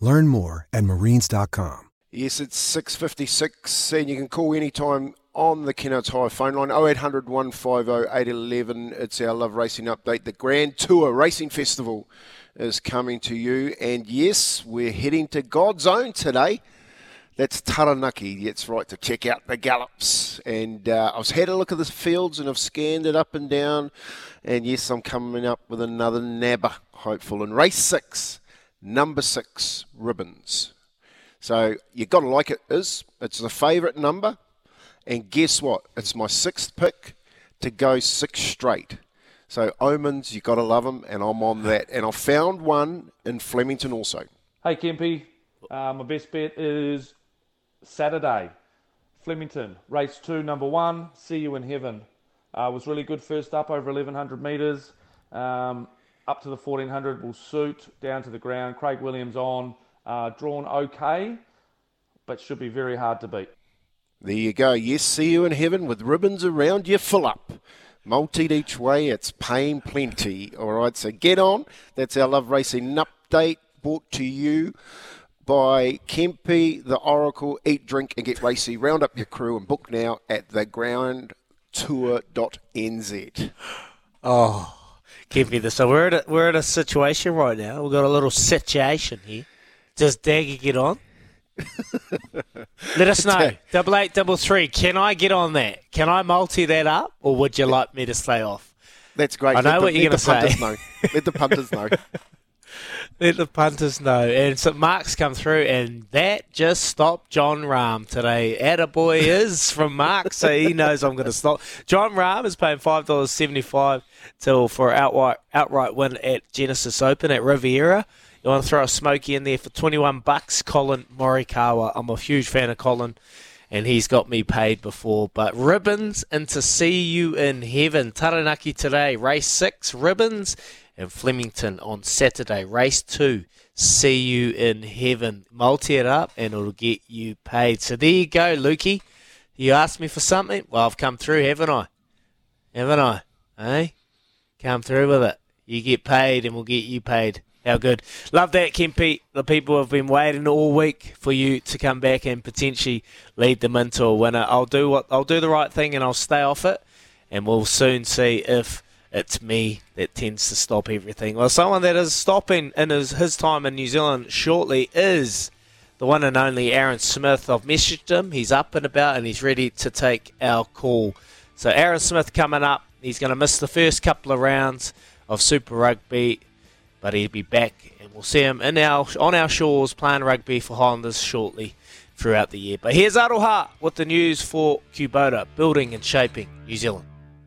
Learn more at marines.com. Yes, it's 6.56 and you can call anytime on the Kennards Hire phone line 0800 150 811. It's our Love Racing update. The Grand Tour Racing Festival is coming to you. And yes, we're heading to God's Own today. That's Taranaki. That's right, to check out the gallops. And uh, I've had a look at the fields and I've scanned it up and down. And yes, I'm coming up with another nabber, hopeful. In race six, number six, ribbons. So you've got to like it, is. It's the favourite number. And guess what? It's my sixth pick to go six straight. So omens, you've got to love them, and I'm on that. And I found one in Flemington also. Hey, Kempy. Uh, my best bet is Saturday, Flemington, race two, number one. See you in heaven. Uh, was really good first up over 1100 metres. Um, up to the 1400 will suit. Down to the ground. Craig Williams on. Uh, drawn okay, but should be very hard to beat. There you go. Yes, see you in heaven with ribbons around you full up. Multied each way, it's paying plenty. All right, so get on. That's our Love Racing update brought to you by Kempe, the Oracle. Eat, drink, and get racy. Round up your crew and book now at thegroundtour.nz. Oh, Kempe, this. So we're at a, we're at a situation right now. We've got a little situation here. Does Daggy get on? Let us know. Double eight, double three. Can I get on that? Can I multi that up, or would you like me to stay off? That's great. I know let what the, you're going to the say. punters know. Let the punters know. Let the punters know. And so Mark's come through, and that just stopped Jon Rahm today. Attaboy is from Mark, so he knows I'm going to stop. Jon Rahm is paying $5.75 till for outright, outright win at Genesis Open at Riviera. You want to throw a smoky in there for 21 bucks, Collin Morikawa. I'm a huge fan of Collin, and he's got me paid before. But ribbons and to see you in heaven. Taranaki today, race six, ribbons, and Flemington on Saturday, race two. See you in heaven. Multi it up, and it'll get you paid. So there you go, Lukey. You asked me for something. Well, I've come through, haven't I? Haven't I? Eh? Come through with it. You get paid, and we'll get you paid. How good. Love that, Kempe. The people have been waiting all week for you to come back and potentially lead them into a winner. I'll do what I'll do the right thing and I'll stay off it and we'll soon see if it's me that tends to stop everything. Well someone that is stopping in his, his time in New Zealand shortly is the one and only Aaron Smith. I've messaged him, he's up and about and he's ready to take our call. So Aaron Smith coming up. He's gonna miss the first couple of rounds of Super Rugby but he'll be back and we'll see him in our on our shores playing rugby for Highlanders shortly throughout the year. But here's Aroha with the news for Kubota, building and shaping New Zealand.